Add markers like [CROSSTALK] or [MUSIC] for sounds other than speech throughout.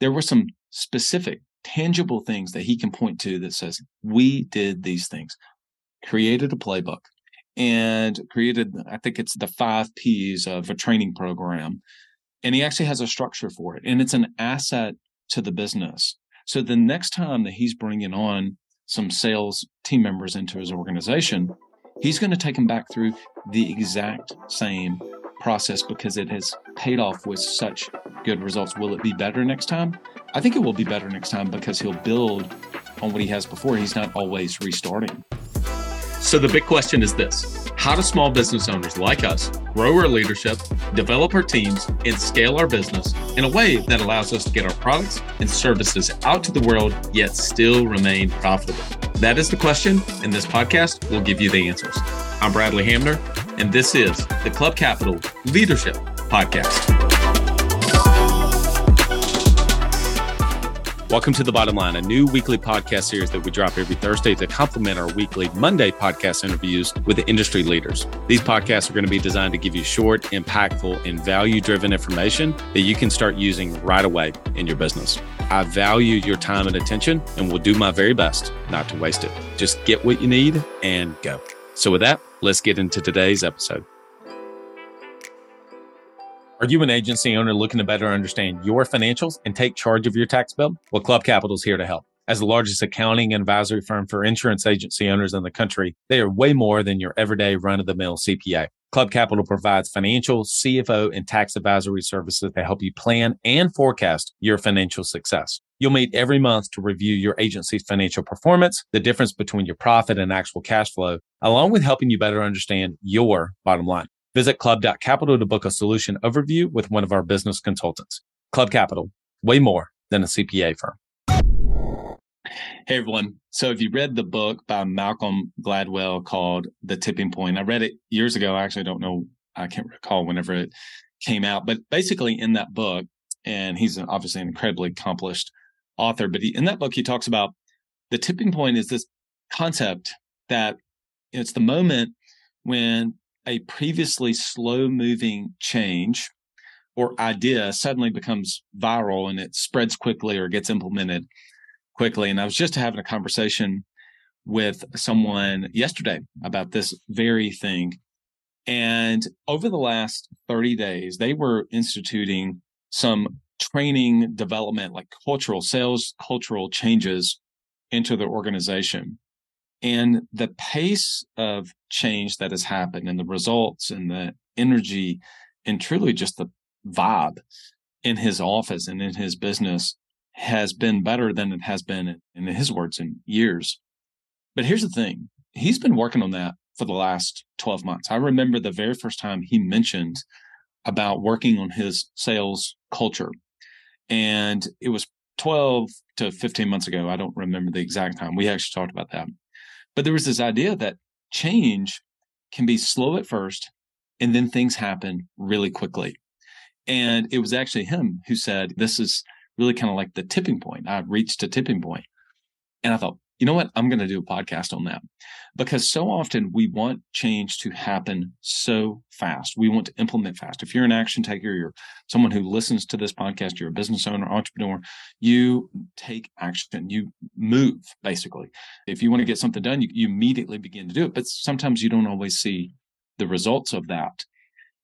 there were some specific, tangible things that he can point to that says, we did these things, created a playbook and created, I think it's the five P's of a training program. And he actually has a structure for it. And it's an asset to the business. So the next time that he's bringing on some sales team members into his organization, he's going to take them back through the exact same process because it has paid off with such good results. Will it be better next time? I think it will be better next time because he'll build on what he has before. He's not always restarting. So the big question is this How do small business owners like us grow our leadership, develop our teams, and scale our business in a way that allows us to get our products and services out to the world, yet still remain profitable? That is the question, and this podcast will give you the answers. I'm Bradley Hamner, and this is the Club Capital Leadership Podcast. Welcome to The Bottom Line, a new weekly podcast series that we drop every Thursday to complement our weekly Monday podcast interviews with the industry leaders. These podcasts are going to be designed to give you short, impactful, and value driven information that you can start using right away in your business. I value your time and attention and will do my very best not to waste it. Just get what you need and go. So, with that, let's get into today's episode. Are you an agency owner looking to better understand your financials and take charge of your tax bill? Well, Club Capital is here to help. As the largest accounting and advisory firm for insurance agency owners in the country, they are way more than your everyday run of the mill CPA. Club Capital provides financial, CFO, and tax advisory services to help you plan and forecast your financial success. You'll meet every month to review your agency's financial performance, the difference between your profit and actual cash flow, along with helping you better understand your bottom line. Visit club.capital to book a solution overview with one of our business consultants. Club Capital, way more than a CPA firm. Hey, everyone. So, if you read the book by Malcolm Gladwell called The Tipping Point, I read it years ago. I actually don't know, I can't recall whenever it came out, but basically in that book, and he's obviously an incredibly accomplished author, but he, in that book, he talks about the tipping point is this concept that it's the moment when a previously slow moving change or idea suddenly becomes viral and it spreads quickly or gets implemented quickly. And I was just having a conversation with someone yesterday about this very thing. And over the last 30 days, they were instituting some training development, like cultural sales, cultural changes into their organization. And the pace of change that has happened and the results and the energy and truly just the vibe in his office and in his business has been better than it has been in his words in years. But here's the thing. He's been working on that for the last 12 months. I remember the very first time he mentioned about working on his sales culture. And it was 12 to 15 months ago. I don't remember the exact time. We actually talked about that. But there was this idea that change can be slow at first and then things happen really quickly. And it was actually him who said, This is really kind of like the tipping point. I've reached a tipping point. And I thought, you know what? I'm going to do a podcast on that because so often we want change to happen so fast. We want to implement fast. If you're an action taker, you're someone who listens to this podcast, you're a business owner, entrepreneur, you take action, you move basically. If you want to get something done, you, you immediately begin to do it. But sometimes you don't always see the results of that.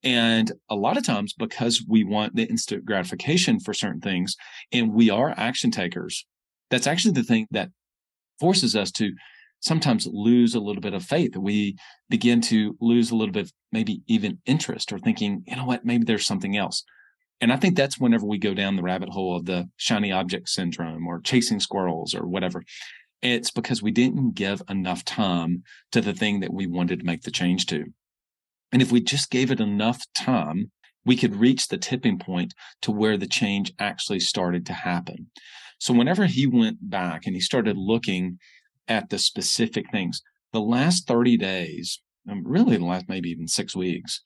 And a lot of times, because we want the instant gratification for certain things, and we are action takers, that's actually the thing that forces us to sometimes lose a little bit of faith. We begin to lose a little bit, maybe even interest or thinking, you know what, maybe there's something else. And I think that's whenever we go down the rabbit hole of the shiny object syndrome or chasing squirrels or whatever. It's because we didn't give enough time to the thing that we wanted to make the change to. And if we just gave it enough time, we could reach the tipping point to where the change actually started to happen. So whenever he went back and he started looking at the specific things, the last 30 days, um, really the last maybe even six weeks,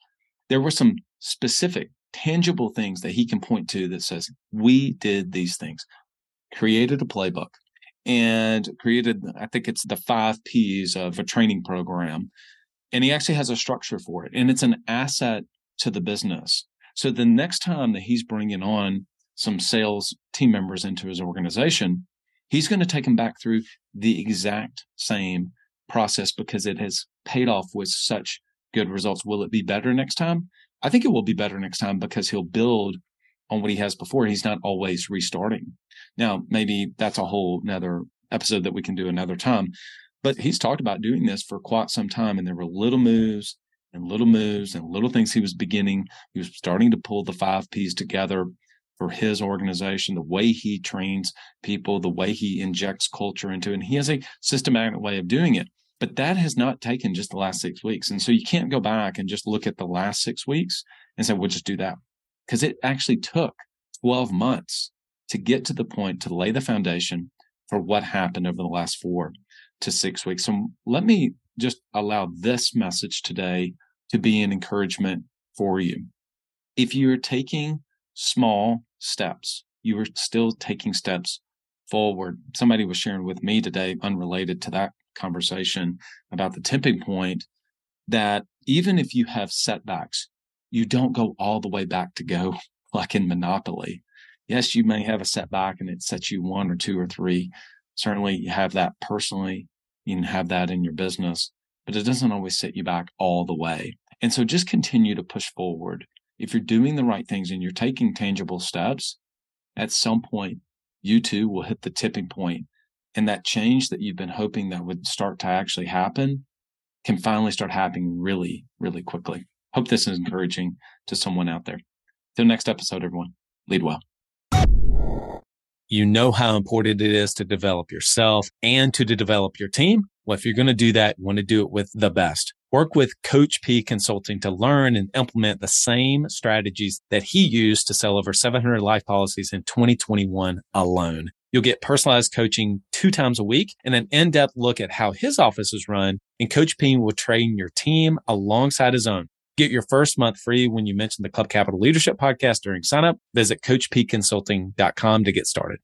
there were some specific, tangible things that he can point to that says, we did these things, created a playbook and created, I think it's the five P's of a training program. And he actually has a structure for it. And it's an asset to the business. So the next time that he's bringing on some sales team members into his organization, he's going to take them back through the exact same process because it has paid off with such good results. Will it be better next time? I think it will be better next time because he'll build on what he has before. He's not always restarting. Now, maybe that's a whole another episode that we can do another time. But he's talked about doing this for quite some time, and there were little moves and little moves and little things he was beginning. He was starting to pull the five P's together for his organization, the way he trains people, the way he injects culture into it. And he has a systematic way of doing it. But that has not taken just the last six weeks. And so you can't go back and just look at the last six weeks and say, we'll just do that. Because it actually took 12 months to get to the point to lay the foundation for what happened over the last four to six weeks. So let me just allow this message today to be an encouragement for you. If you're taking small steps, you were still taking steps forward. Somebody was sharing with me today, unrelated to that conversation about the tipping point, that even if you have setbacks, you don't go all the way back to go [LAUGHS] like in Monopoly. Yes, you may have a setback and it sets you one or two or three. Certainly you have that personally. You can have that in your business, but it doesn't always set you back all the way. And so just continue to push forward. If you're doing the right things and you're taking tangible steps, at some point, you too will hit the tipping point and that change that you've been hoping that would start to actually happen can finally start happening really, really quickly. Hope this is encouraging to someone out there. Till next episode, everyone, lead well. You know how important it is to develop yourself and to develop your team. Well, if you're going to do that, you want to do it with the best. Work with Coach P Consulting to learn and implement the same strategies that he used to sell over 700 life policies in 2021 alone. You'll get personalized coaching two times a week and an in-depth look at how his office is run. And Coach P will train your team alongside his own. Get your first month free when you mention the Club Capital Leadership Podcast during sign up. Visit CoachPConsulting.com to get started.